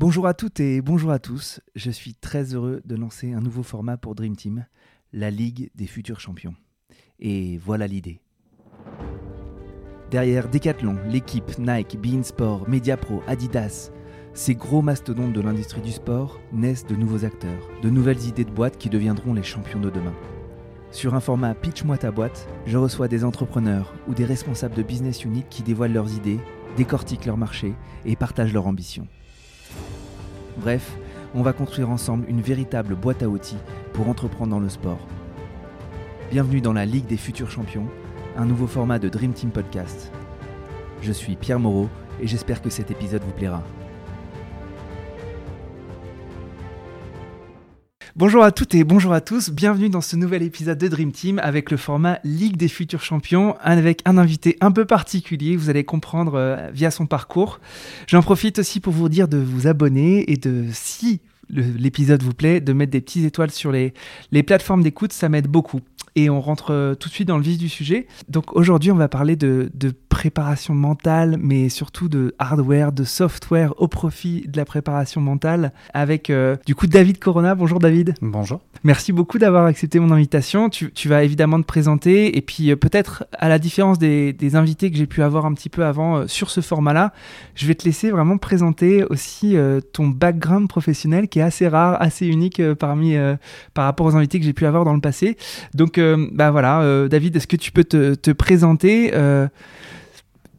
Bonjour à toutes et bonjour à tous. Je suis très heureux de lancer un nouveau format pour Dream Team, la Ligue des futurs champions. Et voilà l'idée. Derrière Decathlon, l'équipe Nike, Beansport, Mediapro, Adidas, ces gros mastodontes de l'industrie du sport naissent de nouveaux acteurs, de nouvelles idées de boîtes qui deviendront les champions de demain. Sur un format Pitch-moi ta boîte, je reçois des entrepreneurs ou des responsables de business unit qui dévoilent leurs idées, décortiquent leur marché et partagent leurs ambitions. Bref, on va construire ensemble une véritable boîte à outils pour entreprendre dans le sport. Bienvenue dans la Ligue des futurs champions, un nouveau format de Dream Team Podcast. Je suis Pierre Moreau et j'espère que cet épisode vous plaira. Bonjour à toutes et bonjour à tous, bienvenue dans ce nouvel épisode de Dream Team avec le format Ligue des futurs champions avec un invité un peu particulier, vous allez comprendre euh, via son parcours. J'en profite aussi pour vous dire de vous abonner et de si l'épisode vous plaît, de mettre des petites étoiles sur les, les plateformes d'écoute, ça m'aide beaucoup et on rentre euh, tout de suite dans le vif du sujet. Donc aujourd'hui, on va parler de, préparation mentale, mais surtout de hardware, de software au profit de la préparation mentale avec euh, du coup David Corona. Bonjour David. Bonjour. Merci beaucoup d'avoir accepté mon invitation. Tu, vas évidemment te présenter et puis euh, peut-être à la différence des, invités que j'ai pu avoir un petit peu avant sur ce format-là, je vais te laisser vraiment présenter aussi ton background professionnel qui est assez rare, assez unique parmi par rapport aux invités que j'ai pu avoir dans le passé. Donc bah voilà, euh, David, est-ce que tu peux te, présenter euh,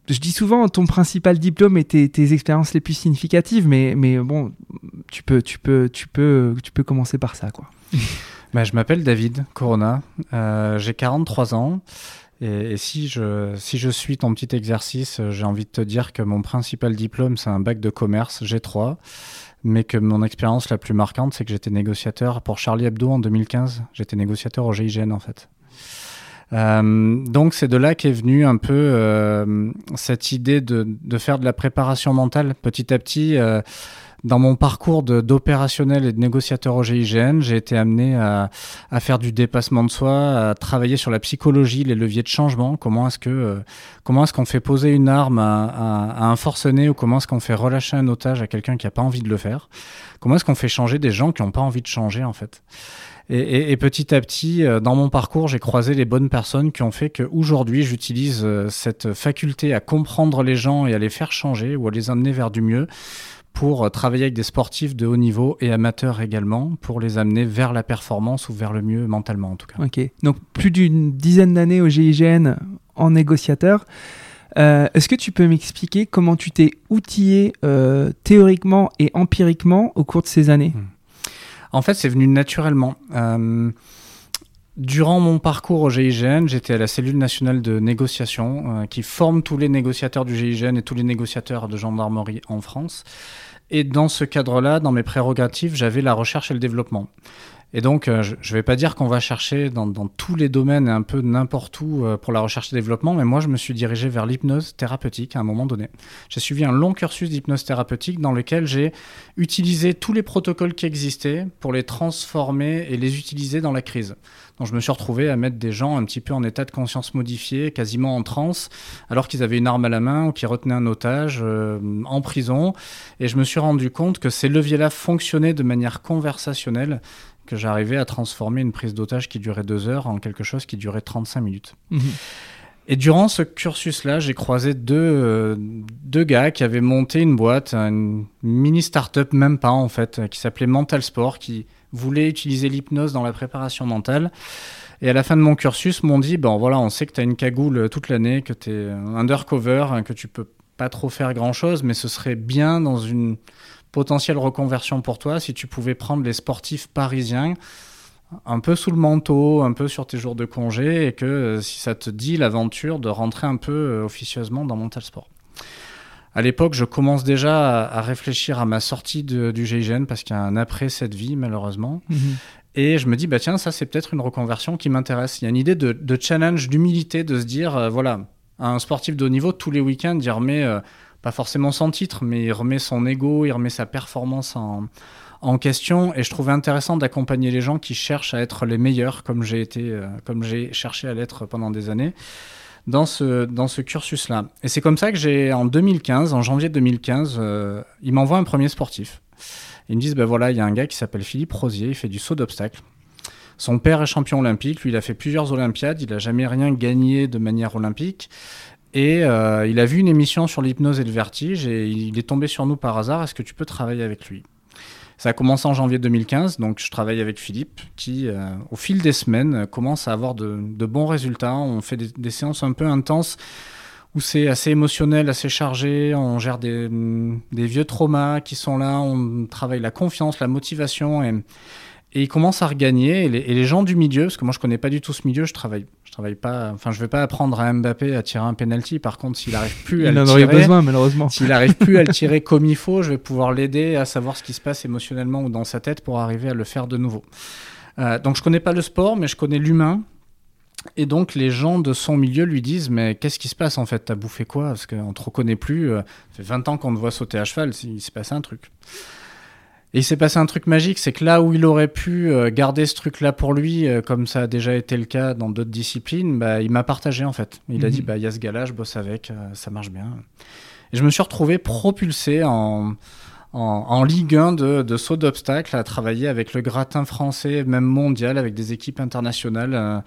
je dis souvent ton principal diplôme et tes, expériences les plus significatives, mais, mais bon, tu peux, tu, peux, tu, peux, tu peux commencer par ça. Quoi. bah, je m'appelle David Corona, euh, j'ai 43 ans. Et, si, je, si je suis ton petit exercice, j'ai envie de te dire que mon principal diplôme, c'est un bac de commerce G3 mais que mon expérience la plus marquante, c'est que j'étais négociateur pour Charlie Hebdo en 2015. J'étais négociateur au GIGN en fait. Euh, donc c'est de là qu'est venue un peu euh, cette idée de, de, faire de la préparation mentale petit à petit. Euh, dans mon parcours d'opérationnel et de négociateur au GIGN, j'ai été amené à, faire du dépassement de soi, à travailler sur la psychologie, les leviers de changement. Comment est-ce que euh, comment est-ce qu'on fait poser une arme à, un forcené ou comment est-ce qu'on fait relâcher un otage à quelqu'un qui n'a pas envie de le faire? Comment est-ce qu'on fait changer des gens qui n'ont pas envie de changer en fait? Et, et, et, petit à petit, euh, dans mon parcours, j'ai croisé les bonnes personnes qui ont fait qu'aujourd'hui, j'utilise euh, cette faculté à comprendre les gens et à les faire changer ou à les amener vers du mieux pour euh, travailler avec des sportifs de haut niveau et amateurs également, pour les amener vers la performance ou vers le mieux mentalement en tout cas. Ok, donc plus d'une dizaine d'années au GIGN en négociateur. Euh, est-ce que tu peux m'expliquer comment tu t'es outillé euh, théoriquement et empiriquement au cours de ces années? Hmm. En fait, c'est venu naturellement. Durant mon parcours au GIGN, j'étais à la cellule nationale de négociation qui forme tous les négociateurs du GIGN et tous les négociateurs de gendarmerie en France. Et dans ce cadre-là, dans mes prérogatives, j'avais la recherche et le développement. Et donc, euh, je ne vais pas dire qu'on va chercher dans, tous les domaines et un peu n'importe où euh, pour la recherche et développement, mais moi, je me suis dirigé vers l'hypnose thérapeutique à un moment donné. J'ai suivi un long cursus d'hypnose thérapeutique dans lequel j'ai utilisé tous les protocoles qui existaient pour les transformer et les utiliser dans la crise. Donc, je me suis retrouvé à mettre des gens un petit peu en état de conscience modifié, quasiment en transe, alors qu'ils avaient une arme à la main ou qu'ils retenaient un otage euh, en prison. Et je me suis rendu compte que ces leviers-là fonctionnaient de manière conversationnelle que j'arrivais à transformer une prise d'otage qui durait deux heures en quelque chose qui durait 35 minutes. Mhm. Et durant ce cursus-là, j'ai croisé deux, euh, deux gars qui avaient monté une boîte, une mini start-up, même pas en fait, qui s'appelait Mental Sport, qui voulait utiliser l'hypnose dans la préparation mentale. Et à la fin de mon cursus, m'ont dit, bon voilà, on sait que tu as une cagoule toute l'année, que tu es undercover, hein, que tu peux pas trop faire grand-chose, mais ce serait bien dans une potentielle reconversion pour toi si tu pouvais prendre les sportifs parisiens un peu sous le manteau, un peu sur tes jours de congé, et que euh, si ça te dit l'aventure de rentrer un peu euh, officieusement dans Mental Sport. À l'époque, je commence déjà à, réfléchir à ma sortie du GIGN parce qu'il y a un après cette vie, malheureusement. Mhm. Et je me dis, bah tiens, ça c'est peut-être une reconversion qui m'intéresse. Il y a une idée de, challenge, d'humilité, de se dire, euh, voilà, un sportif de haut niveau, tous les week-ends, il remet pas forcément son titre, mais il remet son ego, il remet sa performance en, question. Et je trouvais intéressant d'accompagner les gens qui cherchent à être les meilleurs, comme j'ai été, euh, comme j'ai cherché à l'être pendant des années. dans ce, dans ce cursus-là. Et c'est comme ça que j'ai, en 2015, en janvier 2015, euh, ils m'envoient un premier sportif. Ils me disent, ben voilà, il y a un gars qui s'appelle Philippe Rosier, il fait du saut d'obstacle. Son père est champion olympique, lui il a fait plusieurs Olympiades, il n'a jamais rien gagné de manière olympique. Et euh, il a vu une émission sur l'hypnose et le vertige et il est tombé sur nous par hasard. Est-ce que tu peux travailler avec lui? Ça a commencé en janvier 2015, donc je travaille avec Philippe qui, euh, au fil des semaines, commence à avoir de, bons résultats. On fait des, séances un peu intenses où c'est assez émotionnel, assez chargé. On gère des, des, vieux traumas qui sont là. On travaille la confiance, la motivation et et il commence à regagner. Et les, gens du milieu, parce que moi je connais pas du tout ce milieu, je travaille, je travaille pas. Enfin, je vais pas apprendre à Mbappé à tirer un penalty. Par contre, s'il arrive plus à le tirer, besoin malheureusement. S'il arrive plus à le tirer comme il faut, je vais pouvoir l'aider à savoir ce qui se passe émotionnellement ou dans sa tête pour arriver à le faire de nouveau. Euh, donc je connais pas le sport, mais je connais l'humain. Et donc les gens de son milieu lui disent mais qu'est-ce qui se passe en fait? T'as bouffé quoi? Parce qu'on te reconnaît plus. Euh, ça fait 20 ans qu'on te voit sauter à cheval. Il s'est passé un truc. Et il s'est passé un truc magique, c'est que là où il aurait pu euh, garder ce truc-là pour lui, euh, comme ça a déjà été le cas dans d'autres disciplines, bah, il m'a partagé en fait. Il a dit, mhm. bah, il y a ce gars-là, je bosse avec, euh, ça marche bien. Et je me suis retrouvé propulsé en, en, Ligue 1 de, de saut d'obstacle, à travailler avec le gratin français, même mondial, avec des équipes internationales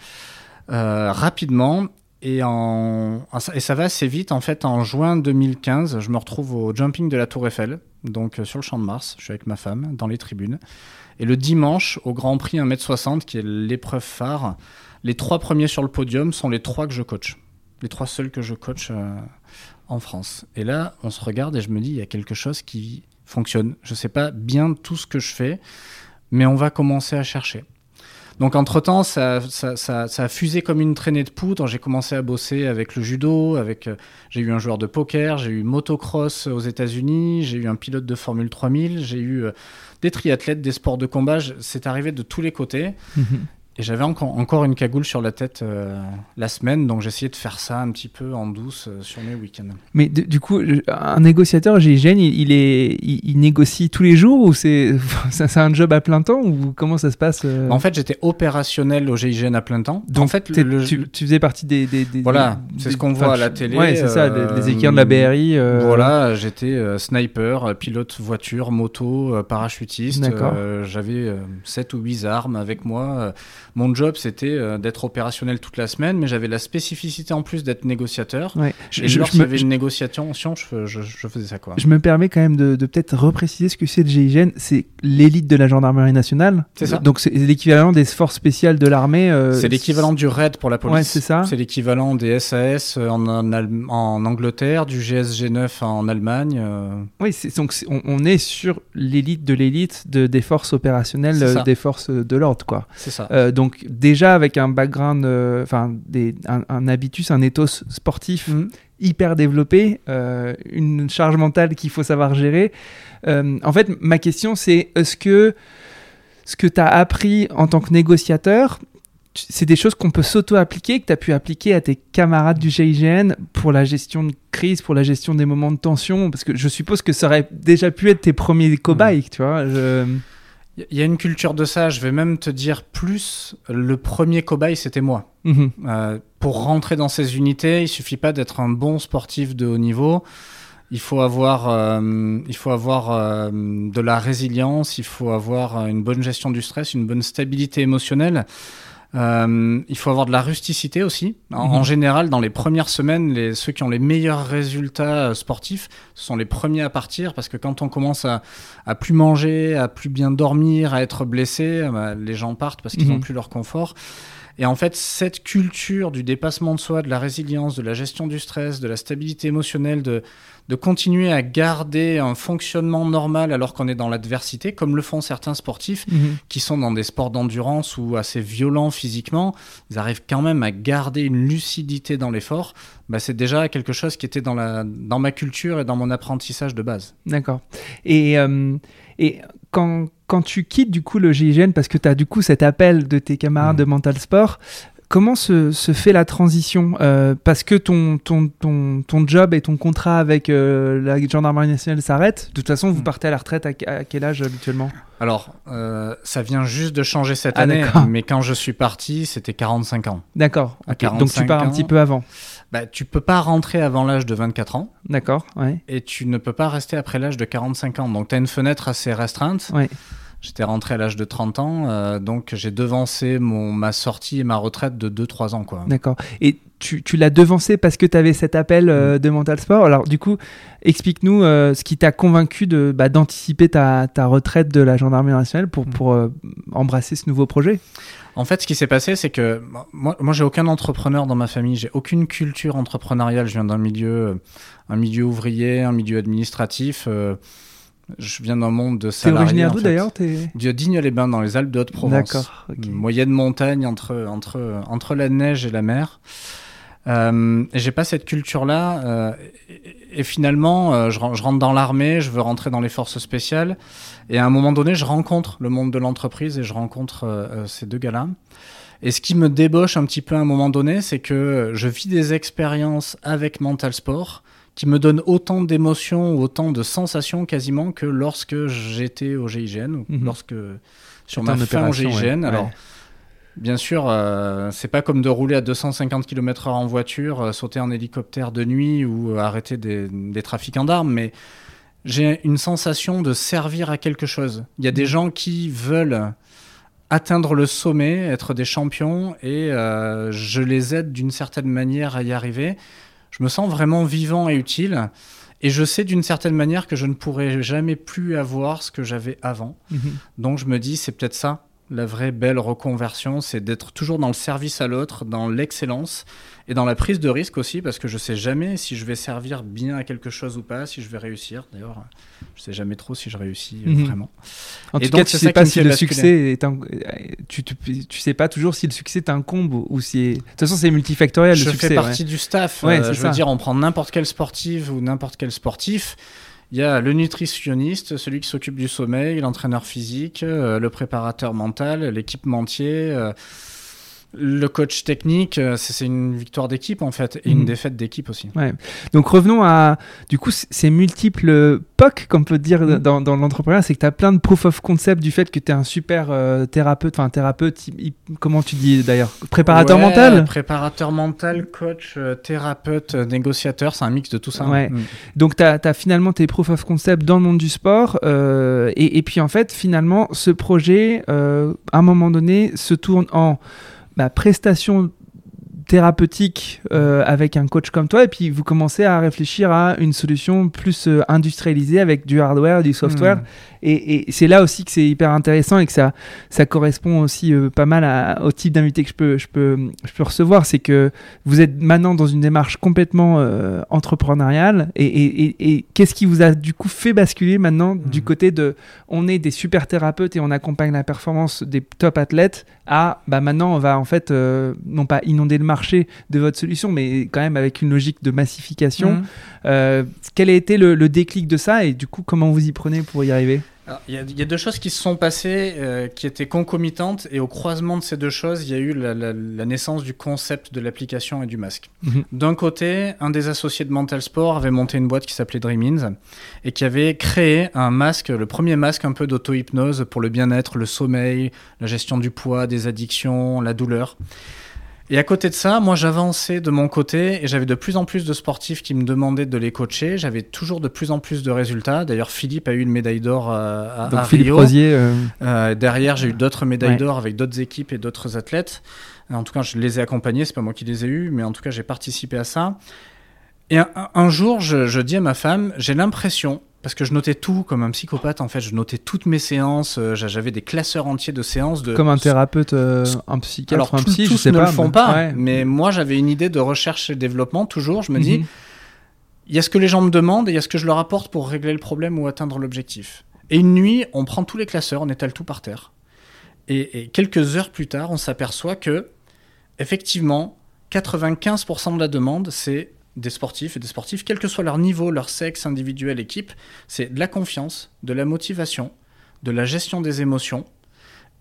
rapidement. Et, en, et ça va assez vite. En fait, en juin 2015, je me retrouve au jumping de la Tour Eiffel, donc euh, sur le champ de Mars. Je suis avec ma femme dans les tribunes. Et le dimanche, au Grand Prix 1m60, qui est l'épreuve phare, les trois premiers sur le podium sont les trois que je coach. Les trois seuls que je coach euh, en France. Et là, on se regarde et je me dis, il y a quelque chose qui fonctionne. Je ne sais pas bien tout ce que je fais, mais on va commencer à chercher. Donc entre-temps, ça, a fusé comme une traînée de poudre. J'ai commencé à bosser avec le judo, avec euh, j'ai eu un joueur de poker, j'ai eu motocross aux États-Unis, j'ai eu un pilote de Formule 3000, j'ai eu euh, des triathlètes, des sports de combat. C'est arrivé de tous les côtés. Et j'avais encore, encore une cagoule sur la tête euh, la semaine, donc j'essayais de faire ça un petit peu en douce euh, sur mes week-ends. Mais du coup, un négociateur GIGN, il, il, est, il, négocie tous les jours ou c'est un job à plein temps ou comment ça se passe euh En fait, j'étais opérationnel au GIGN à plein temps. Donc, en fait, tu, tu, faisais partie des. des, voilà, c'est ce qu'on voit à la télé. Ouais, c'est ça, les, équipes de la BRI. Voilà, j'étais sniper, pilote voiture, moto, parachutiste. J'avais 7 ou 8 armes avec moi mon job, c'était euh, d'être opérationnel toute la semaine, mais j'avais la spécificité en plus d'être négociateur. Ouais. Et je, lorsqu'il y avait une négociation, je, je, faisais ça. Quoi. Je me permets quand même de, peut-être repréciser ce que c'est le GIGN. C'est l'élite de la gendarmerie nationale. C'est ça. Donc c'est l'équivalent des forces spéciales de l'armée. Euh, c'est l'équivalent du RAID pour la police. Ouais, c'est ça. C'est l'équivalent des SAS euh, en, en, Angleterre, du GSG9 en Allemagne. Oui, donc on, est sur l'élite de l'élite de, des forces opérationnelles des forces de l'ordre. quoi. C'est ça. donc donc déjà avec un background, euh, enfin un, habitus, un ethos sportif mm. hyper développé, euh, une charge mentale qu'il faut savoir gérer. Euh, en fait, ma question c'est est-ce que ce que tu as appris en tant que négociateur, c'est des choses qu'on peut s'auto-appliquer, que tu as pu appliquer à tes camarades du GIGN pour la gestion de crise, pour la gestion des moments de tension? Parce que je suppose que ça aurait déjà pu être tes premiers cobayes, mm. tu vois. Il y a une culture de ça, je vais même te dire plus, le premier cobaye, c'était moi. Mhm. Euh, pour rentrer dans ces unités, il suffit pas d'être un bon sportif de haut niveau. Il faut avoir, euh, il faut avoir euh, de la résilience, il faut avoir une bonne gestion du stress, une bonne stabilité émotionnelle. Euh, il faut avoir de la rusticité aussi. En, mhm. général, dans les premières semaines, les, ceux qui ont les meilleurs résultats euh, sportifs sont les premiers à partir parce que quand on commence à, à plus manger, à plus bien dormir, à être blessé, euh, bah, les gens partent parce qu'ils n'ont mhm. plus leur confort. Et en fait, cette culture du dépassement de soi, de la résilience, de la gestion du stress, de la stabilité émotionnelle, de, de continuer à garder un fonctionnement normal alors qu'on est dans l'adversité, comme le font certains sportifs mhm. qui sont dans des sports d'endurance ou assez violents physiquement, ils arrivent quand même à garder une lucidité dans l'effort. Bah, c'est déjà quelque chose qui était dans, la, dans ma culture et dans mon apprentissage de base. D'accord. Et, euh, et quand, quand tu quittes du coup le GIGN, parce que tu as du coup cet appel de tes camarades mhm. de Mental Sport, comment se, fait la transition euh, Parce que ton, ton, ton, ton, job et ton contrat avec euh, la gendarmerie nationale s'arrêtent. De toute façon, vous mm. partez à la retraite à, quel âge habituellement? Alors, euh, ça vient juste de changer cette ah, année, mais quand je suis parti, c'était 45 ans. D'accord. Donc tu pars un petit peu avant. Bah, tu peux pas rentrer avant l'âge de 24 ans. D'accord, ouais. Et tu ne peux pas rester après l'âge de 45 ans. Donc tu as une fenêtre assez restreinte. Ouais. J'étais rentré à l'âge de 30 ans, euh, donc j'ai devancé mon, ma sortie et ma retraite de 2-3 ans. Quoi. D'accord. Et tu, tu l'as devancé parce que tu avais cet appel euh, de Mental Sport? Alors, du coup, explique-nous euh, ce qui t'a convaincu de, bah, d'anticiper ta, ta, retraite de la gendarmerie nationale pour, pour euh, embrasser ce nouveau projet? En fait, ce qui s'est passé, c'est que moi, moi j'ai aucun entrepreneur dans ma famille, j'ai aucune culture entrepreneuriale. Je viens d'un milieu, un milieu ouvrier, un milieu administratif. Je viens d'un monde de salariés. T'es originaire d'où d'ailleurs De Digne-les-Bains, dans les Alpes de Haute-Provence. D'accord. Okay. Moyenne montagne entre, entre, entre la neige et la mer. Euh, j'ai pas cette culture-là. Euh, et, et, finalement, euh, je, je, rentre dans l'armée, je veux rentrer dans les forces spéciales. Et à un moment donné, je rencontre le monde de l'entreprise et je rencontre euh, ces deux gars-là. Et ce qui me débauche un petit peu à un moment donné, c'est que je vis des expériences avec Mental Sport qui me donnent autant d'émotions autant de sensations quasiment que lorsque j'étais au GIGN ou Mhm. lorsque sur ma fin au GIGN. ouais. Alors, Ouais. Bien sûr, euh, c'est pas comme de rouler à 250 km/h en voiture, euh, sauter en hélicoptère de nuit ou euh, arrêter des, des trafiquants d'armes, mais j'ai une sensation de servir à quelque chose. Il y a des gens qui veulent atteindre le sommet, être des champions, et euh, je les aide d'une certaine manière à y arriver. Je me sens vraiment vivant et utile. Et je sais d'une certaine manière que je ne pourrai jamais plus avoir ce que j'avais avant. Mhm. Donc je me dis, c'est peut-être ça, la vraie belle reconversion, c'est d'être toujours dans le service à l'autre, dans l'excellence et dans la prise de risque aussi, parce que je sais jamais si je vais servir bien à quelque chose ou pas, si je vais réussir. D'ailleurs, je sais jamais trop si je réussis euh, Mhm. vraiment. En Et tout donc, cas, tu sais pas si le basculer. succès est un... tu, tu, tu sais pas toujours si le succès t'incombe ou- ou si. De toute façon, c'est multifactoriel je le succès. fais ouais. partie du staff. Ouais, euh, je ça. veux dire, on prend n'importe quel sportif ou n'importe quel sportif. Il y a le nutritionniste, celui qui s'occupe du sommeil, l'entraîneur physique, euh, le préparateur mental, l'équipementier, euh, le coach technique. euh, c'est une victoire d'équipe en fait et une défaite d'équipe aussi. Donc revenons à du coup ces multiples POC qu'on peut dire Mm. dans, dans l'entrepreneuriat, c'est que tu as plein de proof of concept du fait que tu es un super euh, thérapeute, enfin thérapeute, il- il- comment tu dis d'ailleurs? Préparateur Ouais, mental? Préparateur mental, coach, euh, thérapeute, négociateur, c'est un mix de tout ça. Ouais. Mm. Donc tu as, finalement tes proof of concept dans le monde du sport euh, et, et puis en fait finalement ce projet euh, à un moment donné se tourne en bah, prestation thérapeutique euh, avec un coach comme toi et puis vous commencez à réfléchir à une solution plus euh, industrialisée avec du hardware, du software Mm. Et, et c'est là aussi que c'est hyper intéressant et que ça, ça correspond aussi euh, pas mal à- au type d'invité que je peux, je, peux, je peux recevoir. C'est que vous êtes maintenant dans une démarche complètement euh, entrepreneuriale. Et, et- et- et qu'est-ce qui vous a du coup fait basculer maintenant du Mhm. côté de on est des super thérapeutes et on accompagne la performance des top athlètes à bah maintenant on va en fait euh, non pas inonder le marché de votre solution, mais quand même avec une logique de massification. Euh, quel a été le, le déclic de ça et du coup comment vous y prenez pour y arriver? Il y, a- il y a deux choses qui se sont passées euh, qui étaient concomitantes et au croisement de ces deux choses, il y a eu la, la- la naissance du concept de l'application et du masque. Mhm. D'un côté, un des associés de Mental Sport avait monté une boîte qui s'appelait Dreamins et qui avait créé un masque, le premier masque un peu d'auto-hypnose pour le bien-être, le sommeil, la gestion du poids, des addictions, la douleur. Et à côté de ça, moi j'avançais de mon côté et j'avais de plus en plus de sportifs qui me demandaient de les coacher. J'avais toujours de plus en plus de résultats. D'ailleurs, Philippe a eu une médaille d'or euh, à, Donc à Philippe Rio. Rosier, euh, Euh, derrière, j'ai eu d'autres médailles Ouais. d'or avec d'autres équipes et d'autres athlètes. En tout cas, je les ai accompagnés. C'est pas moi qui les ai eus, mais en tout cas, j'ai participé à ça. Et un, un- un jour, je, je dis à ma femme, j'ai l'impression, parce que je notais tout comme un psychopathe, en fait, je notais toutes mes séances. euh, j'a- J'avais des classeurs entiers de séances de comme un thérapeute, euh, un psychiatre, alors, un tous- psy, je tous sais ne pas. le font mais- pas, ouais. mais moi j'avais une idée de recherche et développement toujours. Je me dis, Mhm. il y a ce que les gens me demandent et il y a ce que je leur apporte pour régler le problème ou atteindre l'objectif. Et une nuit, on prend tous les classeurs, on étale tout par terre. Et, et quelques heures plus tard, on s'aperçoit que, effectivement, 95% de la demande, c'est des sportifs et des sportifs, quel que soit leur niveau, leur sexe, individuel, équipe, c'est de la confiance, de la motivation, de la gestion des émotions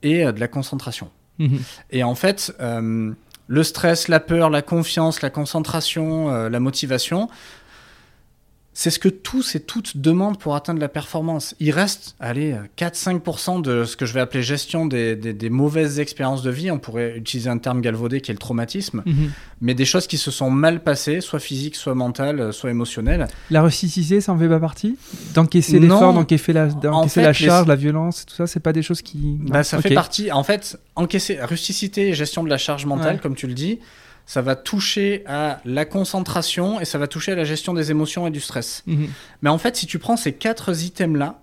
et euh, de la concentration. Mhm. Et en fait, euh, le stress, la peur, la confiance, la concentration, euh, la motivation, c'est ce que tous et toutes demandent pour atteindre la performance. Il reste, allez, 4-5% de ce que je vais appeler gestion des, des, mauvaises expériences de vie. On pourrait utiliser un terme galvaudé qui est le traumatisme. Mhm. Mais des choses qui se sont mal passées, soit physiques, soit mentales, soit émotionnelles. La rusticité, ça en fait pas partie? D'encaisser l'effort, d'encaisser la, la charge, la violence, tout ça, c'est pas des choses qui. Bah, ça fait partie. En fait, encaisser, rusticité et gestion de la charge mentale, comme tu le dis, ça va toucher à la concentration et ça va toucher à la gestion des émotions et du stress. Mhm. Mais en fait, si tu prends ces quatre items-là,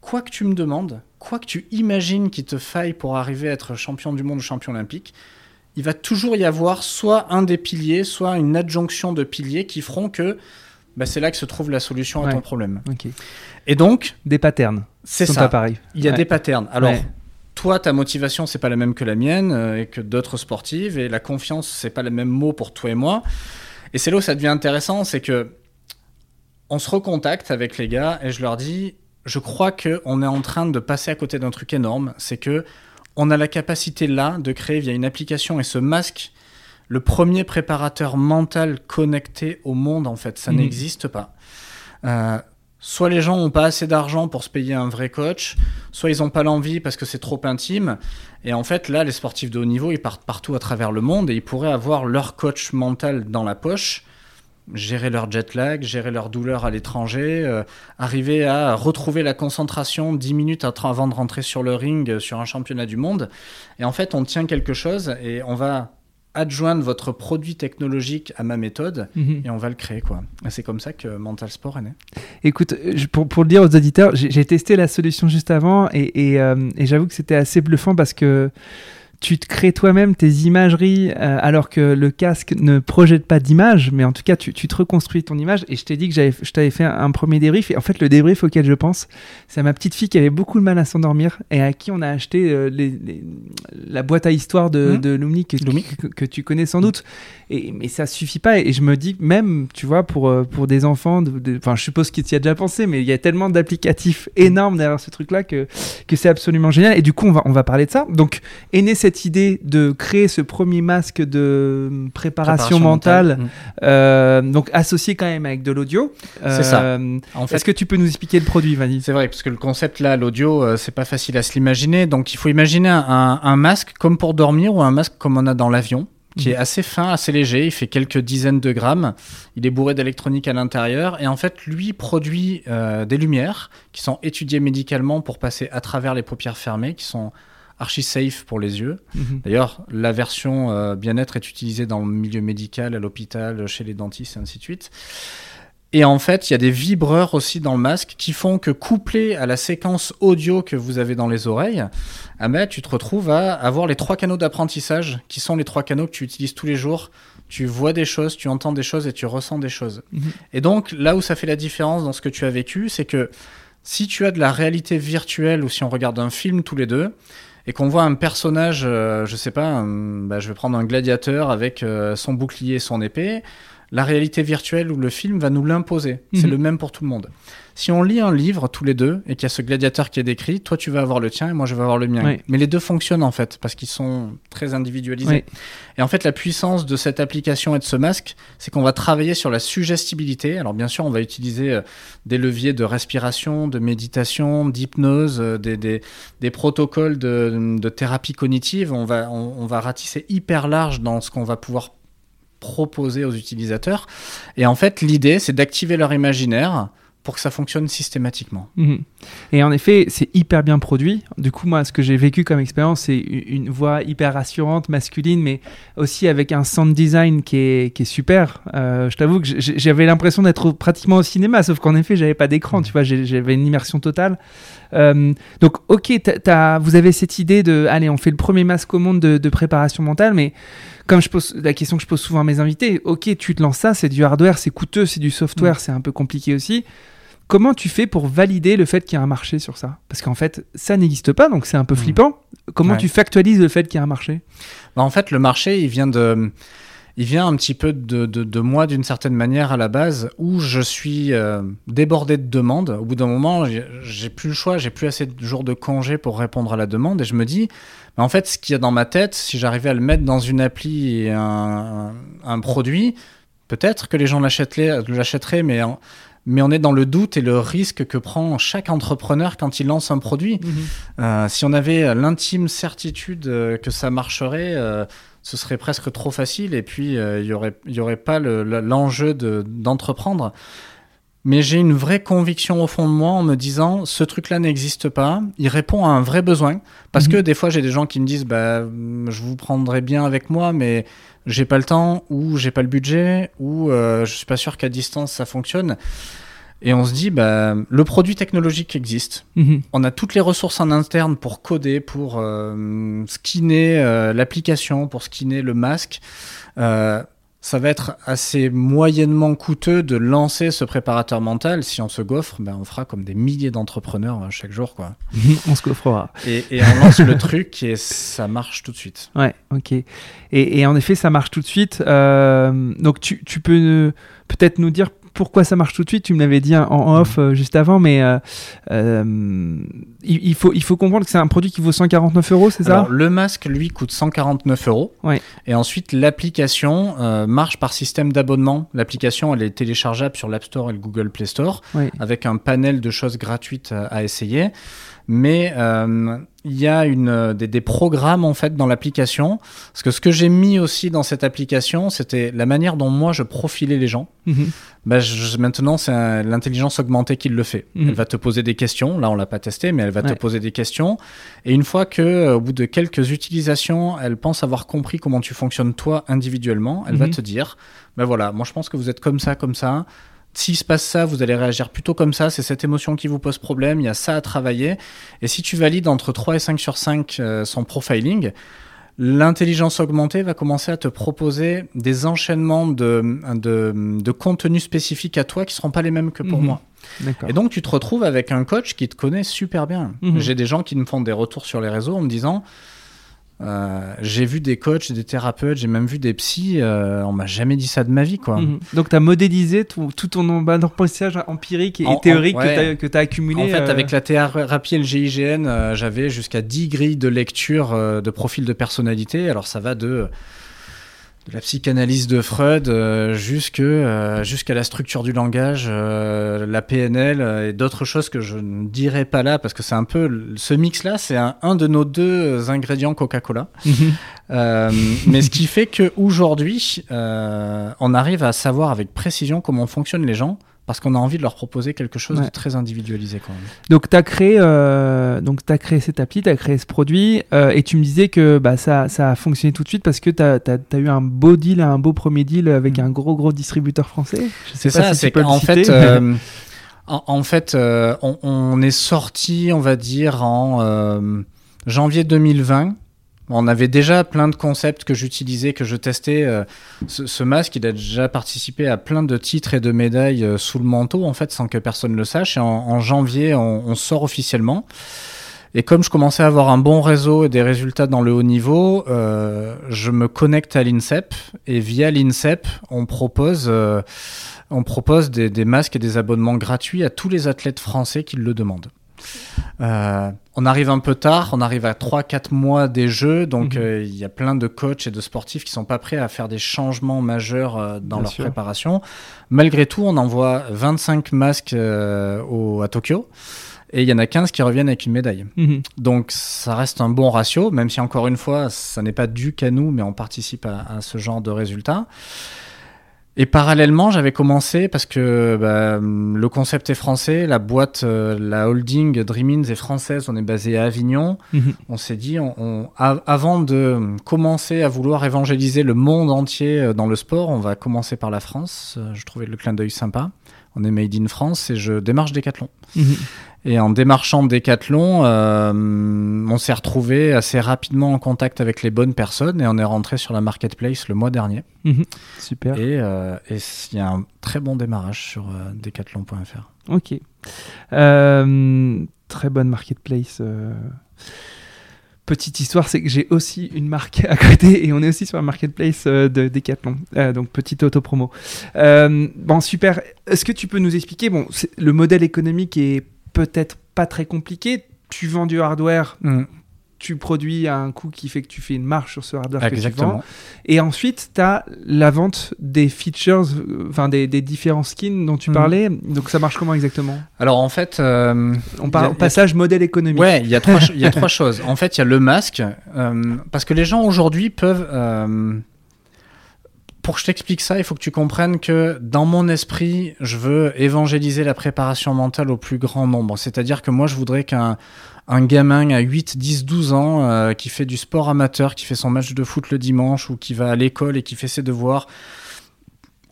quoi que tu me demandes, quoi que tu imagines qu'il te faille pour arriver à être champion du monde ou champion olympique, il va toujours y avoir soit un des piliers, soit une adjonction de piliers qui feront que bah, c'est là que se trouve la solution à ton problème. Et donc... Des patterns. C'est ça. pareil. Il y a des patterns. Alors, toi, ta motivation, c'est pas la même que la mienne euh, et que d'autres sportives, et la confiance, c'est pas le même mot pour toi et moi. Et c'est là où ça devient intéressant, c'est que on se recontacte avec les gars et je leur dis, je crois que on est en train de passer à côté d'un truc énorme, c'est que on a la capacité là de créer via une application et ce masque le premier préparateur mental connecté au monde en fait, ça mmh. n'existe pas. Euh, soit les gens n'ont pas assez d'argent pour se payer un vrai coach, soit ils n'ont pas l'envie parce que c'est trop intime. Et en fait, là, les sportifs de haut niveau, ils partent partout à travers le monde et ils pourraient avoir leur coach mental dans la poche, gérer leur jet lag, gérer leur douleur à l'étranger, euh, arriver à retrouver la concentration 10 minutes avant de rentrer sur le ring sur un championnat du monde. Et en fait, on tient quelque chose et on va adjoindre votre produit technologique à ma méthode mhm. et on va le créer. quoi. C'est comme ça que Mental Sport est né. Écoute, pour, pour le dire aux auditeurs, j'ai testé la solution juste avant et, et, euh, et j'avoue que c'était assez bluffant parce que tu te crées toi-même tes imageries euh, alors que le casque ne projette pas d'image, mais en tout cas tu, tu, te reconstruis ton image. Et je t'ai dit que je t'avais fait un, premier débrief. Et en fait, le débrief auquel je pense, c'est à ma petite fille qui avait beaucoup de mal à s'endormir et à qui on a acheté euh, les, la boîte à histoire de, mmh. de Lumni que, que, tu connais sans doute. Et, mais ça suffit pas. Et je me dis, même, tu vois, pour, euh, pour des enfants, enfin, je suppose qu'il y a déjà pensé, mais il y a tellement d'applicatifs énormes derrière ce truc-là que, que c'est absolument génial. Et du coup, on va, on va parler de ça. Donc, est cette idée de créer ce premier masque de préparation, mentale, mm. euh, donc associé quand même avec de l'audio. c'est ça. Euh, en fait, Est-ce que tu peux nous expliquer le produit, Vanny C'est vrai, parce que le concept là, l'audio, euh, c'est pas facile à se l'imaginer. Donc il faut imaginer un, un, masque comme pour dormir ou un masque comme on a dans l'avion qui est mm. assez fin, assez léger, il fait quelques dizaines de grammes, il est bourré d'électronique à l'intérieur, et en fait, lui produit des lumières qui sont étudiées médicalement pour passer à travers les paupières fermées, qui sont archi safe pour les yeux. Mhm. D'ailleurs, la version euh, bien-être est utilisée dans le milieu médical, à l'hôpital, chez les dentistes et ainsi de suite. Et en fait, il y a des vibreurs aussi dans le masque qui font que couplé à la séquence audio que vous avez dans les oreilles, ah tu te retrouves à avoir les trois canaux d'apprentissage qui sont les trois canaux que tu utilises tous les jours. Tu vois des choses, tu entends des choses et tu ressens des choses. Mhm. Et donc, là où ça fait la différence dans ce que tu as vécu, c'est que si tu as de la réalité virtuelle ou si on regarde un film tous les deux, et qu'on voit un personnage, euh, je sais pas, bah, je vais prendre un gladiateur avec euh, son bouclier et son épée, la réalité virtuelle ou le film va nous l'imposer. C'est mhm. le même pour tout le monde. Si on lit un livre tous les deux et qu'il y a ce gladiateur qui est décrit, toi tu vas avoir le tien et moi je vais avoir le mien. Mais les deux fonctionnent en fait parce qu'ils sont très individualisés. Et en fait la puissance de cette application et de ce masque, c'est qu'on va travailler sur la suggestibilité. Alors bien sûr on va utiliser euh, des leviers de respiration, de méditation, d'hypnose, euh, des, des, des, protocoles de, de, thérapie cognitive. On va, on va ratisser hyper large dans ce qu'on va pouvoir proposer aux utilisateurs. Et en fait, l'idée, c'est d'activer leur imaginaire pour que ça fonctionne systématiquement. Mhm. Et en effet, c'est hyper bien produit. Du coup, moi, ce que j'ai vécu comme expérience, c'est une voix hyper rassurante, masculine, mais aussi avec un sound design qui est, qui est super. Euh, je t'avoue que j'avais l'impression d'être pratiquement au cinéma, sauf qu'en effet, j'avais pas d'écran, tu vois, j'avais une immersion totale. Euh, donc, ok, vous avez cette idée de, allez, on fait le premier masque au monde de, de préparation mentale, mais comme je pose la question que je pose souvent à mes invités, ok, tu te lances ça, c'est du hardware, c'est coûteux, c'est du software, mm. c'est un peu compliqué aussi. Comment tu fais pour valider le fait qu'il y a un marché sur ça? Parce qu'en fait, ça n'existe pas, donc c'est un peu mm. flippant. Comment tu factualises le fait qu'il y a un marché? Bah, En fait, le marché, il vient de il vient un petit peu de, de, moi d'une certaine manière à la base, où je suis euh, débordé de demandes. Au bout d'un moment, j'ai plus le choix, j'ai plus assez de jours de congé pour répondre à la demande, et je me dis, mais en fait, ce qu'il y a dans ma tête, si j'arrivais à le mettre dans une appli et un, un, produit, peut-être que les gens l'achèteraient, mais mais on est dans le doute et le risque que prend chaque entrepreneur quand il lance un produit. Euh, si on avait l'intime certitude euh, que ça marcherait, euh, ce serait presque trop facile et puis il n'y aurait, y aurait pas l'enjeu d'entreprendre. mais j'ai une vraie conviction au fond de moi en me disant ce truc-là n'existe pas, il répond à un vrai besoin. Parce mhm. que des fois j'ai des gens qui me disent bah, je vous prendrai bien avec moi, mais j'ai pas le temps ou j'ai pas le budget ou je suis pas sûr qu'à distance ça fonctionne. Et on se dit, bah, le produit technologique existe. Mhm. On a toutes les ressources en interne pour coder, pour euh, skinner euh, l'application, pour skinner le masque. Euh, ça va être assez moyennement coûteux de lancer ce préparateur mental. Si on se gaufre, ben on fera comme des milliers d'entrepreneurs chaque jour. Quoi. on se gaufrera. Et, on lance le truc et ça marche tout de suite. Ouais, ok. Et, et en effet, ça marche tout de suite. donc tu, tu peux peut-être nous dire pourquoi ça marche tout de suite Tu me l'avais dit en off euh, juste avant, mais euh, euh, il, faut, il faut comprendre que c'est un produit qui vaut 149 euros, c'est ça? Le masque, lui, coûte 149 euros. Ouais. Et ensuite, l'application marche par système d'abonnement. L'application, elle est téléchargeable sur l'App Store et le Google Play Store, avec un panel de choses gratuites à essayer mais euh, il y a une, des, des, programmes en fait dans l'application. Parce que ce que j'ai mis aussi dans cette application, c'était la manière dont moi je profilais les gens. Mhm. bah, je, maintenant, c'est l'intelligence augmentée qui le fait. Mhm. Elle va te poser des questions. Là, on l'a pas testé, mais elle va te poser des questions. Et une fois que, euh, au bout de quelques utilisations, elle pense avoir compris comment tu fonctionnes toi individuellement, elle va mhm. te dire, ben voilà, moi je pense que vous êtes comme ça, comme ça s'il se passe ça, vous allez réagir plutôt comme ça, c'est cette émotion qui vous pose problème, il y a ça à travailler. Et si tu valides entre 3 et 5 sur 5 euh, son profiling, l'intelligence augmentée va commencer à te proposer des enchaînements de, de, contenus spécifiques à toi qui ne seront pas les mêmes que pour mhm. moi. Et donc tu te retrouves avec un coach qui te connaît super bien. Mhm. J'ai des gens qui me font des retours sur les réseaux en me disant euh, j'ai vu des coachs, des thérapeutes, j'ai même vu des psys, euh, on m'a jamais dit ça de ma vie. quoi. Mhm. Donc tu as modélisé tout, ton apprentissage empirique et théorique que tu as, accumulé En fait, euh, avec la thérapie et le GIGN, j'avais jusqu'à 10 grilles de lecture de profil de personnalité. Alors ça va de de la psychanalyse de Freud euh, jusque euh, jusqu'à la structure du langage, euh, la PNL et d'autres choses que je ne dirai pas là parce que c'est un peu ce mix là, c'est un, un, de nos deux ingrédients Coca-Cola. mais ce qui fait que aujourd'hui, on arrive à savoir avec précision comment fonctionnent les gens parce qu'on a envie de leur proposer quelque chose de très individualisé quand même. Donc tu as créé euh, donc as créé cette appli, tu as créé ce produit euh, et tu me disais que bah, ça, ça a fonctionné tout de suite parce que tu as, as, eu un beau deal, un beau premier deal avec mm. un gros gros distributeur français. C'est ça, c'est qu'en fait euh, en, fait on, on, est sorti, on va dire en janvier 2020 on avait déjà plein de concepts que j'utilisais, que je testais. Euh, ce, masque, il a déjà participé à plein de titres et de médailles euh, sous le manteau, en fait, sans que personne le sache. Et en, janvier, on, sort officiellement. Et comme je commençais à avoir un bon réseau et des résultats dans le haut niveau, euh, je me connecte à l'INSEP. Et via l'INSEP, on propose, on propose des masques et des abonnements gratuits à tous les athlètes français qui le demandent. Euh, on arrive un peu tard, on arrive à 3-4 mois des jeux, donc mhm. euh, il y a plein de coachs et de sportifs qui sont pas prêts à faire des changements majeurs euh, dans leur préparation. Malgré tout, on envoie 25 masques à Tokyo. Et il y en a 15 qui reviennent avec une médaille. Mhm. Donc ça reste un bon ratio, même si encore une fois, ça n'est pas dû qu'à nous, mais on participe à, à ce genre de résultats. Et parallèlement, j'avais commencé parce que bah, le concept est français, la boîte, euh, la holding Dreamins est française, on est basé à Avignon. Mhm. On s'est dit, on, avant de commencer à vouloir évangéliser le monde entier euh, dans le sport, on va commencer par la France. Euh, je trouvais le clin d'œil sympa. On est made in France et je démarche Decathlon. Mhm. Et en démarchant Decathlon, euh, on s'est retrouvé assez rapidement en contact avec les bonnes personnes et on est rentré sur la marketplace le mois dernier. Mhm. Super. Et euh, il y a un très bon démarrage sur euh, decathlon.fr. Ok. très bonne marketplace. Petite histoire, c'est que j'ai aussi une marque à côté et on est aussi sur la marketplace de Decathlon. donc petite auto-promo. bon, super. Est-ce que tu peux nous expliquer, bon, le modèle économique est peut-être pas très compliqué. Tu vends du hardware, mm. Tu produis à un coût qui fait que tu fais une marge sur ce hardware Exactement. que tu vends. Et ensuite, tu as la vente des features, euh, enfin des, des différents skins dont tu Mhm. parlais. Donc ça marche comment exactement? Alors en fait, euh, On parle a- passage modèle économique. Ouais, il y a trois, ch- il y a trois choses. En fait, il y a le masque, euh, parce que les gens aujourd'hui peuvent. pour que je t'explique ça, il faut que tu comprennes que dans mon esprit, je veux évangéliser la préparation mentale au plus grand nombre. C'est-à-dire que moi, je voudrais qu'un un gamin à 8, 10, 12 ans euh, qui fait du sport amateur, qui fait son match de foot le dimanche ou qui va à l'école et qui fait ses devoirs,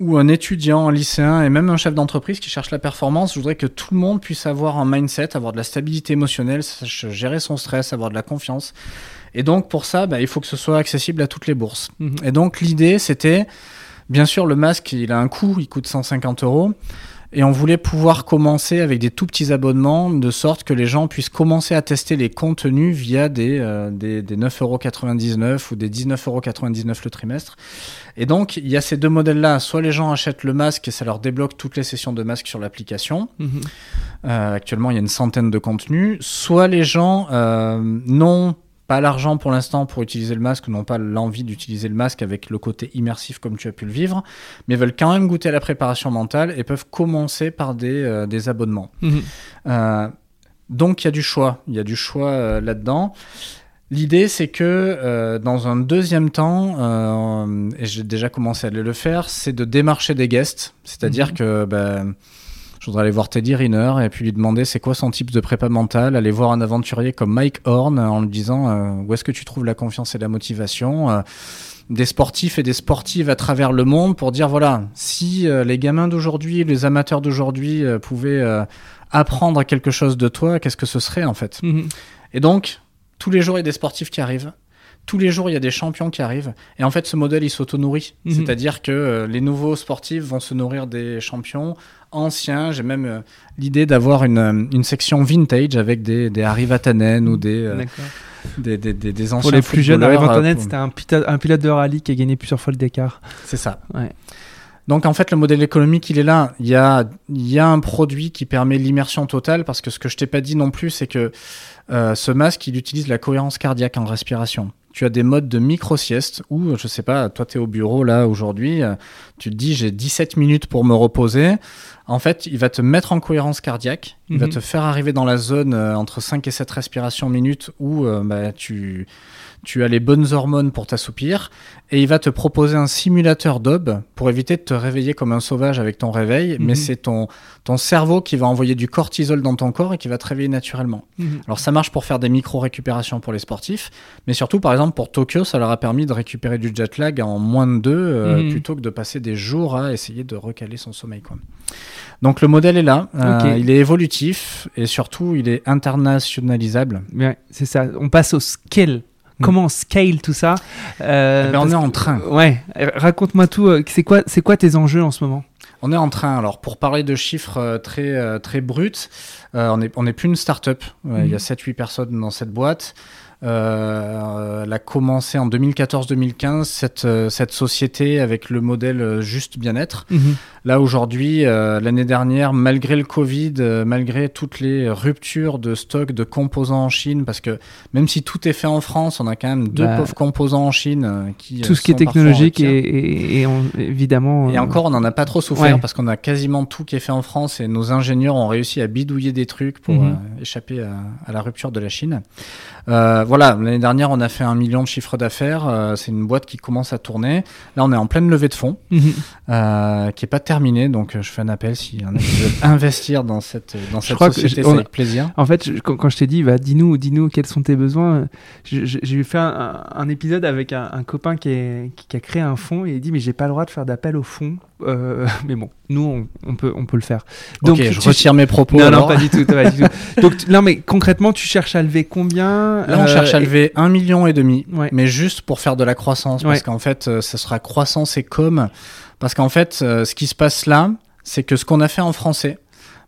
ou un étudiant, un lycéen et même un chef d'entreprise qui cherche la performance, je voudrais que tout le monde puisse avoir un mindset, avoir de la stabilité émotionnelle, sache gérer son stress, avoir de la confiance. Et donc pour ça, bah, il faut que ce soit accessible à toutes les bourses. Mhm. Et donc l'idée, c'était, bien sûr, le masque, il a un coût, il coûte 150 euros. Et on voulait pouvoir commencer avec des tout petits abonnements, de sorte que les gens puissent commencer à tester les contenus via des, euh, des, des 9,99€ ou des 19,99€ le trimestre. Et donc, il y a ces deux modèles-là. Soit les gens achètent le masque et ça leur débloque toutes les sessions de masque sur l'application. Mhm. Euh, actuellement, il y a une centaine de contenus. Soit les gens euh, n'ont pas l'argent pour l'instant pour utiliser le masque, n'ont pas l'envie d'utiliser le masque avec le côté immersif comme tu as pu le vivre, mais veulent quand même goûter à la préparation mentale et peuvent commencer par des, euh, des abonnements. Mhm. Euh, donc il y a du choix, il y a du choix euh, là-dedans. L'idée, c'est que dans un deuxième temps, et j'ai déjà commencé à le faire, c'est de démarcher des guests. C'est-à-dire Mhm. que ben, je voudrais aller voir Teddy Riner et puis lui demander c'est quoi son type de prépa mentale, aller voir un aventurier comme Mike Horn en lui disant euh, où est-ce que tu trouves la confiance et la motivation. euh, des sportifs et des sportives à travers le monde pour dire voilà, si euh, les gamins d'aujourd'hui, les amateurs d'aujourd'hui euh, pouvaient euh, apprendre quelque chose de toi, qu'est-ce que ce serait en fait? Mhm. Et donc, tous les jours, il y a des sportifs qui arrivent. Tous les jours, il y a des champions qui arrivent. Et en fait, ce modèle, il s'auto-nourrit. Mhm. C'est-à-dire que euh, les nouveaux sportifs vont se nourrir des champions anciens. J'ai même euh, l'idée d'avoir une, euh, une section vintage avec des, des Harry Vatanen ou des, euh, des, des, des, des anciens Pour les plus jeunes, Harry Vatanen, pour- c'était un, un pilote de rallye qui a gagné plusieurs fois le Dakar. C'est ça. Ouais. Donc en fait, le modèle économique, il est là. Il y a, il y a un produit qui permet l'immersion totale parce que ce que je t'ai pas dit non plus, c'est que euh, ce masque, il utilise la cohérence cardiaque en respiration. Tu as des modes de micro-sieste où, je sais pas, toi tu es au bureau là aujourd'hui, euh, tu te dis j'ai 17 minutes pour me reposer. En fait, il va te mettre en cohérence cardiaque, il va Mhm. te faire arriver dans la zone euh, entre 5 et 7 respirations minutes où euh, bah, tu, tu as les bonnes hormones pour t'assoupir et il va te proposer un simulateur d'OB pour éviter de te réveiller comme un sauvage avec ton réveil, Mhm. mais c'est ton, ton cerveau qui va envoyer du cortisol dans ton corps et qui va te réveiller naturellement. Mhm. Alors ça marche pour faire des micro-récupérations pour les sportifs, mais surtout par exemple pour Tokyo, ça leur a permis de récupérer du jet lag en moins de deux euh, Mhm. plutôt que de passer des jours à essayer de recaler son sommeil. Quoi. Donc le modèle est là, euh, il est évolutif et surtout il est internationalisable. Ouais, c'est ça. On passe au scale. Comment on scale tout ça Euh, Eh ben, on est en que- train. Ouais, raconte-moi tout. euh, C'est quoi, c'est quoi tes enjeux en ce moment? On est en train, alors pour parler de chiffres euh, très, très bruts, euh, on n'est on est plus une start-up. Ouais, Il y a Mhm. 7-8 personnes dans cette boîte. Euh, elle a commencé en 2014-2015, cette, cette société avec le modèle juste bien-être. Là, aujourd'hui, euh, l'année dernière, malgré le Covid, euh, malgré toutes les ruptures de stock de composants en Chine, parce que même si tout est fait en France, on a quand même deux Bah, pauvres composants en Chine euh, qui. Tout ce qui est technologique et, rupture. et- et en- évidemment. Et encore, on n'en a pas trop souffert Ouais. parce qu'on a quasiment tout qui est fait en France et nos ingénieurs ont réussi à bidouiller des trucs pour Mhm. échapper à, à la rupture de la Chine. Voilà, l'année dernière, on a fait un million de chiffre d'affaires. c'est une boîte qui commence à tourner. Là, on est en pleine levée de fonds mhm. qui est pas terminée. Donc, euh, je fais un appel s'il y en a qui veulent investir dans cette, dans cette société, c'est on- avec plaisir. En fait, je- quand, quand je t'ai dit, bah, dis-nous, dis-nous quels sont tes besoins, j'ai fait un, un- un épisode avec un, un copain qui, est- qui- qui a créé un fonds et il dit mais j'ai pas le droit de faire d'appel au fonds. Euh, mais bon, nous on, on peut, on peut le faire. ok, je tu- retire mes propos. Non, non, pas du tout. pas du tout. Donc, tu- non, mais concrètement, tu cherches à lever combien Là, on Euh, cherche à et- lever un million et demi, Ouais. mais juste pour faire de la croissance, parce qu'en fait, euh, ça sera croissance et com. Parce qu'en fait, euh, ce qui se passe là, c'est que ce qu'on a fait en français,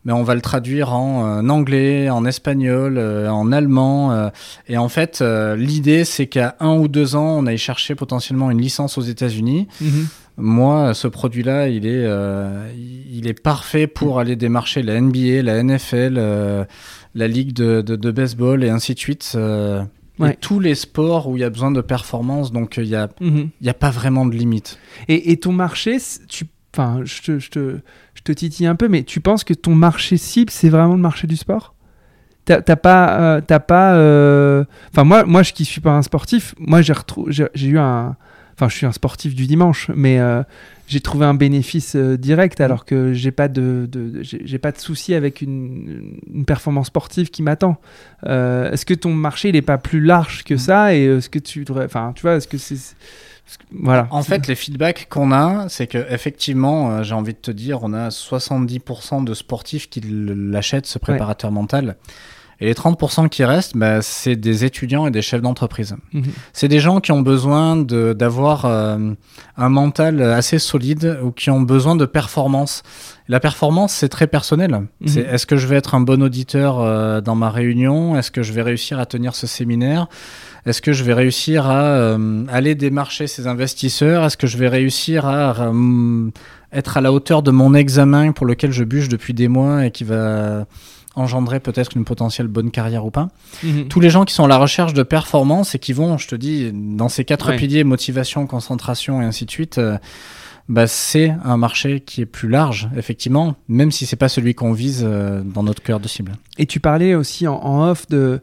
mais on va le traduire en euh, anglais, en espagnol, euh, en allemand. euh, et en fait, l'idée, c'est qu'à un ou deux ans, on aille chercher potentiellement une licence aux États-Unis. Mhm. Moi, ce produit-là, il est, il est parfait pour aller démarcher la NBA, la NFL, la ligue de, de, de baseball et ainsi de suite. Euh, et tous les sports où il y a besoin de performance, donc il n'y a, mhm. a pas vraiment de limite. Et, et ton marché, tu, enfin, je te, je, te, je te titille un peu, mais tu penses que ton marché cible, c'est vraiment le marché du sport? T'as pas, euh, pas. Euh, enfin moi, moi, je qui suis pas un sportif, moi j'ai j'ai eu un, enfin je suis un sportif du dimanche, mais euh, j'ai trouvé un bénéfice direct alors que j'ai pas de, de j'ai pas de souci avec une, une, performance sportive qui m'attend. est-ce que ton marché il est pas plus large que ça et est-ce que tu devrais, enfin tu vois, est-ce que c'est voilà. En fait, les feedbacks qu'on a, c'est que effectivement, j'ai envie de te dire, on a 70% de sportifs qui l'achètent ce préparateur mental. Et les 30% qui restent, bah, c'est des étudiants et des chefs d'entreprise. Mhm. C'est des gens qui ont besoin d'avoir euh, un mental assez solide ou qui ont besoin de performance. La performance, c'est très personnel. Mhm. C'est est-ce que je vais être un bon auditeur euh, dans ma réunion? Est-ce que je vais réussir à tenir ce séminaire? Est-ce que je vais réussir à euh, aller démarcher ces investisseurs? Est-ce que je vais réussir à être à la hauteur de mon examen pour lequel je bûche depuis des mois et qui va engendrer peut-être une potentielle bonne carrière ou pas. Mhm. Tous les gens qui sont à la recherche de performance et qui vont, je te dis, dans ces quatre piliers, motivation, concentration et ainsi de suite, euh, bah, c'est un marché qui est plus large, effectivement, même si c'est pas celui qu'on vise euh, dans notre cœur de cible. Et tu parlais aussi en off de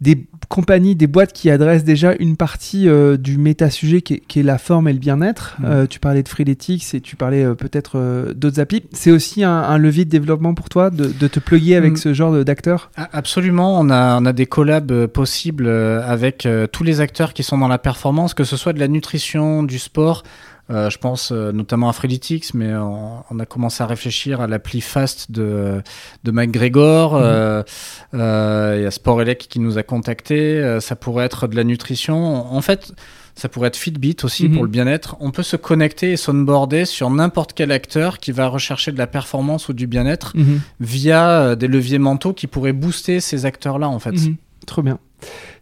des compagnies, des boîtes qui adressent déjà une partie euh, du méta-sujet qui, est la forme et le bien-être. Mm. Euh, tu parlais de Freeletics et tu parlais euh, peut-être d'autres applis. C'est aussi un, levier de développement pour toi de, te plugger avec mm. ce genre d'acteurs? Absolument. On a, on a des collabs possibles avec tous les acteurs qui sont dans la performance, que ce soit de la nutrition, du sport. Euh, je pense euh, notamment à Freeletics, mais on, a commencé à réfléchir à l'appli Fast de, de McGregor. Mhm. Euh, il y a Sporelec qui nous a contacté. ça pourrait être de la nutrition. En fait, ça pourrait être Fitbit aussi pour mhm. le bien-être. On peut se connecter et s'onboarder sur n'importe quel acteur qui va rechercher de la performance ou du bien-être mhm. via des leviers mentaux qui pourraient booster ces acteurs-là, en fait. Trop bien.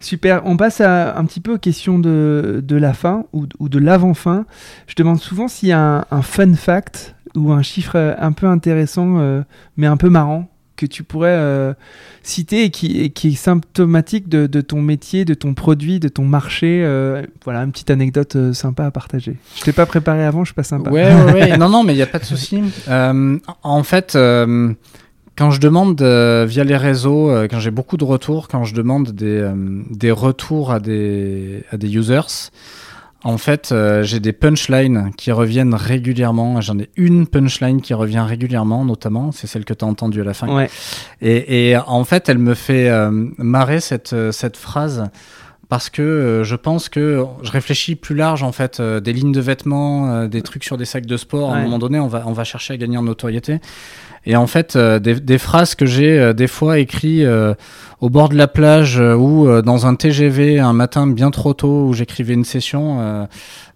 Super, on passe à, un petit peu aux questions de, de la fin ou, ou de l'avant-fin. Je demande souvent s'il y a un, fun fact ou un chiffre un peu intéressant euh, mais un peu marrant que tu pourrais euh, citer et qui, qui, est symptomatique de, de, ton métier, de ton produit, de ton marché. Euh, voilà, une petite anecdote sympa à partager. Je t'ai pas préparé avant, je suis pas sympa. Ouais, ouais, ouais. non, non, mais il n'y a pas de souci. en fait quand je demande euh, via les réseaux, euh, quand j'ai beaucoup de retours, quand je demande des, euh, des retours à des, à des users, en fait, j'ai des punchlines qui reviennent régulièrement. J'en ai une punchline qui revient régulièrement, notamment, c'est celle que tu as entendue à la fin. Ouais. Et, et, en fait, elle me fait marrer cette, cette phrase parce que je pense que je réfléchis plus large en fait des lignes de vêtements, des trucs sur des sacs de sport. À un moment donné, on va on va chercher à gagner en notoriété. Et en fait, euh, des, des, phrases que j'ai euh, des fois écrites euh, au bord de la plage ou dans un TGV un matin bien trop tôt où j'écrivais une session,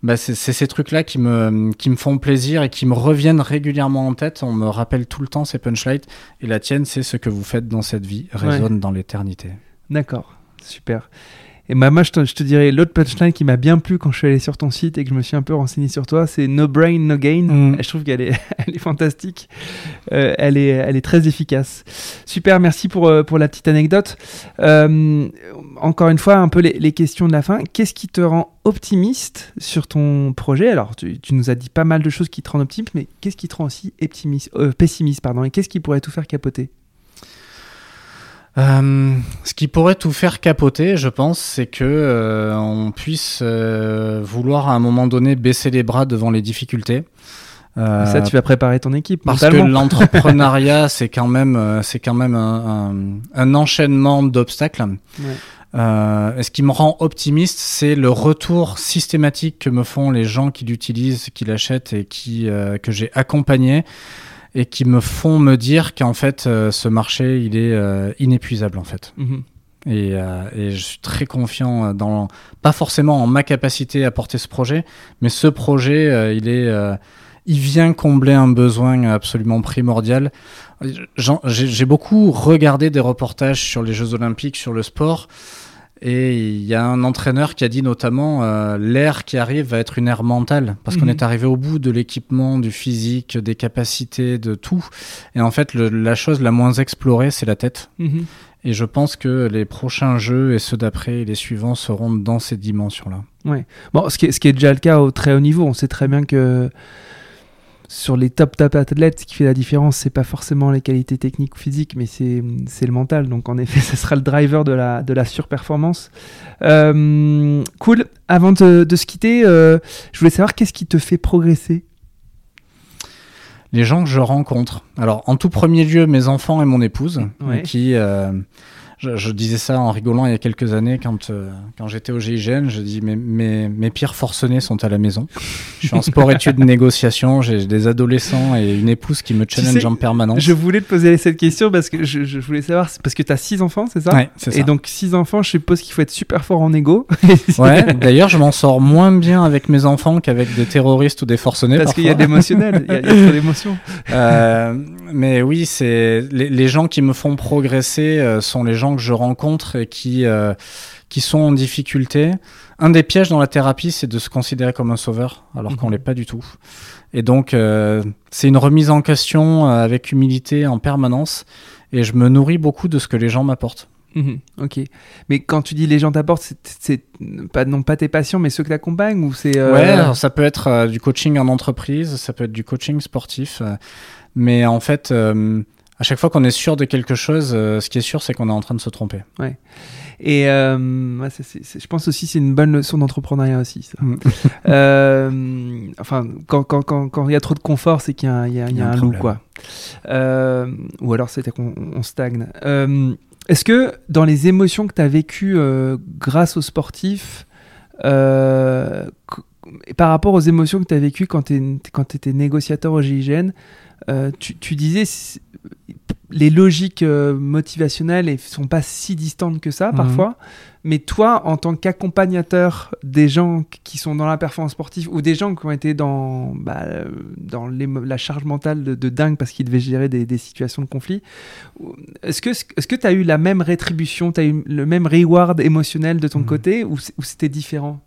bah c'est ces trucs-là qui me, qui me font plaisir et qui me reviennent régulièrement en tête. On me rappelle tout le temps ces punchlines. Et la tienne, c'est ce que vous faites dans cette vie résonne dans l'éternité. D'accord, super. Et bah, moi, je te, je te dirais, l'autre punchline qui m'a bien plu quand je suis allé sur ton site et que je me suis un peu renseigné sur toi, c'est No Brain, No Gain. Mm. Je trouve qu'elle est, elle est fantastique. Euh, elle, est, elle est très efficace. Super, merci pour, euh, pour la petite anecdote. Euh, encore une fois, un peu les, les questions de la fin. Qu'est-ce qui te rend optimiste sur ton projet? Alors, tu, tu, nous as dit pas mal de choses qui te rendent optimiste, mais qu'est-ce qui te rend aussi optimiste, pessimiste pardon, Et qu'est-ce qui pourrait tout faire capoter? Euh, ce qui pourrait tout faire capoter, je pense, c'est que euh, on puisse euh, vouloir à un moment donné baisser les bras devant les difficultés. ça, tu vas préparer ton équipe. Parce que l'entrepreneuriat, c'est quand même, c'est quand même un, un, enchaînement d'obstacles. Ouais. ce qui me rend optimiste, c'est le retour systématique que me font les gens qui l'utilisent, qui l'achètent et qui que j'ai accompagné et qui me font me dire qu'en fait euh, ce marché il est euh, inépuisable en fait. Mhm. Et, euh, et, je suis très confiant dans pas forcément en ma capacité à porter ce projet, mais ce projet il est il vient combler un besoin absolument primordial. J'ai beaucoup regardé des reportages sur les Jeux Olympiques, sur le sport. Et il y a un entraîneur qui a dit notamment euh, l'air qui arrive va être une ère mentale parce qu'on mhm. est arrivé au bout de l'équipement, du physique, des capacités, de tout. Et en fait, le, la chose la moins explorée, c'est la tête. Mhm. Et je pense que les prochains jeux et ceux d'après et les suivants seront dans ces dimensions-là. Ouais. Bon, ce qui, est, ce qui est déjà le cas au très haut niveau. On sait très bien que sur les top top athlètes, ce qui fait la différence, c'est pas forcément les qualités techniques ou physiques, mais c'est, c'est le mental. Donc en effet, ce sera le driver de la, de la surperformance. Euh, cool. Avant de, de se quitter, euh, je voulais savoir qu'est-ce qui te fait progresser? Les gens que je rencontre. Alors en tout premier lieu, mes enfants et mon épouse, Ouais. qui... euh, je, je disais ça en rigolant il y a quelques années quand, euh, quand j'étais au GIGN. Je dis mes, mes, mes pires forcenés sont à la maison. Je suis en sport-études négociation. J'ai des adolescents et une épouse qui me challenge sais, en permanence. Je voulais te poser cette question parce que je, je voulais savoir, parce que tu as six enfants, c'est ça Ouais, c'est ça. Et donc six enfants, je suppose qu'il faut être super fort en égo. Ouais, d'ailleurs, je m'en sors moins bien avec mes enfants qu'avec des terroristes ou des forcenés. Parce qu'il y a de l'émotionnel, il y a, y a trop d'émotions. Euh, mais oui, c'est les, les gens qui me font progresser euh, sont les gens que je rencontre et qui euh, qui sont en difficulté. Un des pièges dans la thérapie, c'est de se considérer comme un sauveur, alors qu'on Mhm. l'est pas du tout. Et donc, euh, c'est une remise en question euh, avec humilité en permanence. Et je me nourris beaucoup de ce que les gens m'apportent. Mhm, ok. Mais quand tu dis les gens t'apportent, c'est- pas, non pas tes patients, mais ceux que t'accompagnes ou c'est. euh, Ouais, ça peut être euh, du coaching en entreprise, ça peut être du coaching sportif. euh, mais en fait, à chaque fois qu'on est sûr de quelque chose, euh, ce qui est sûr, c'est qu'on est en train de se tromper. Et euh, ouais, c'est- c'est- je pense aussi c'est une bonne leçon d'entrepreneuriat aussi. Ça. Mm. Euh, enfin, quand quand quand quand il y a trop de confort, c'est qu'il y a, un- il y a, il y a un, loup quoi. Euh, ou alors c'est qu'on on stagne. Euh, Est-ce que dans les émotions que tu as vécues euh, grâce aux sportifs, euh, et par rapport aux émotions que tu as vécues quand tu étais négociateur au GIGN, euh, tu, tu disais les logiques euh, motivationnelles ne sont pas si distantes que ça Mhm. parfois, mais toi, en tant qu'accompagnateur des gens qui sont dans la performance sportive ou des gens qui ont été dans, bah, euh, dans la charge mentale de, de dingue parce qu'ils devaient gérer des, des situations de conflit, est-ce que tu as eu la même rétribution, tu as eu le même reward émotionnel de ton Mhm. côté ou c'était différent?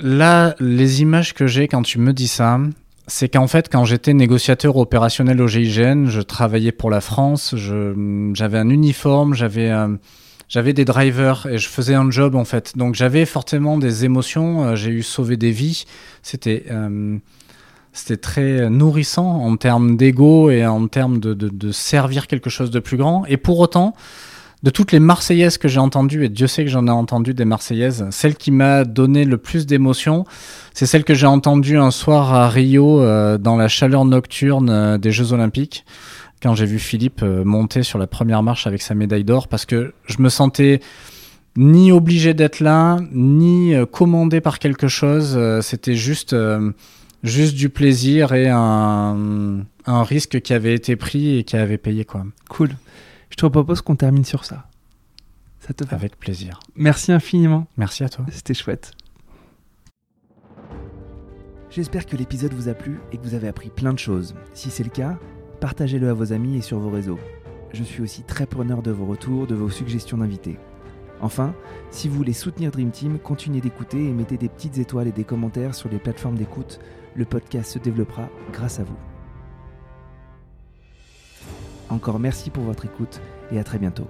Là, les images que j'ai quand tu me dis ça, c'est qu'en fait, quand j'étais négociateur opérationnel au GIGN, je travaillais pour la France, j'avais un uniforme, j'avais euh, j'avais des drivers et je faisais un job en fait. Donc j'avais fortement des émotions, euh, j'ai eu sauvé des vies. C'était euh, c'était très nourrissant en termes d'ego et en termes de, de servir quelque chose de plus grand. Et pour autant, de toutes les Marseillaises que j'ai entendues, et Dieu sait que j'en ai entendu des Marseillaises, celle qui m'a donné le plus d'émotion, c'est celle que j'ai entendue un soir à Rio euh, dans la chaleur nocturne euh, des Jeux Olympiques, quand j'ai vu Philippe euh, monter sur la première marche avec sa médaille d'or, parce que je me sentais ni obligé d'être là, ni commandé par quelque chose. C'était juste, juste du plaisir et un, un risque qui avait été pris et qui avait payé quoi. Cool. Je te propose qu'on termine sur ça. Ça te va Avec plaisir. Merci infiniment. Merci à toi. C'était chouette. J'espère que l'épisode vous a plu et que vous avez appris plein de choses. Si c'est le cas, partagez-le à vos amis et sur vos réseaux. Je suis aussi très preneur de vos retours, de vos suggestions d'invités. Enfin, si vous voulez soutenir Dream Team, continuez d'écouter et mettez des petites étoiles et des commentaires sur les plateformes d'écoute. Le podcast se développera grâce à vous. Encore merci pour votre écoute et à très bientôt.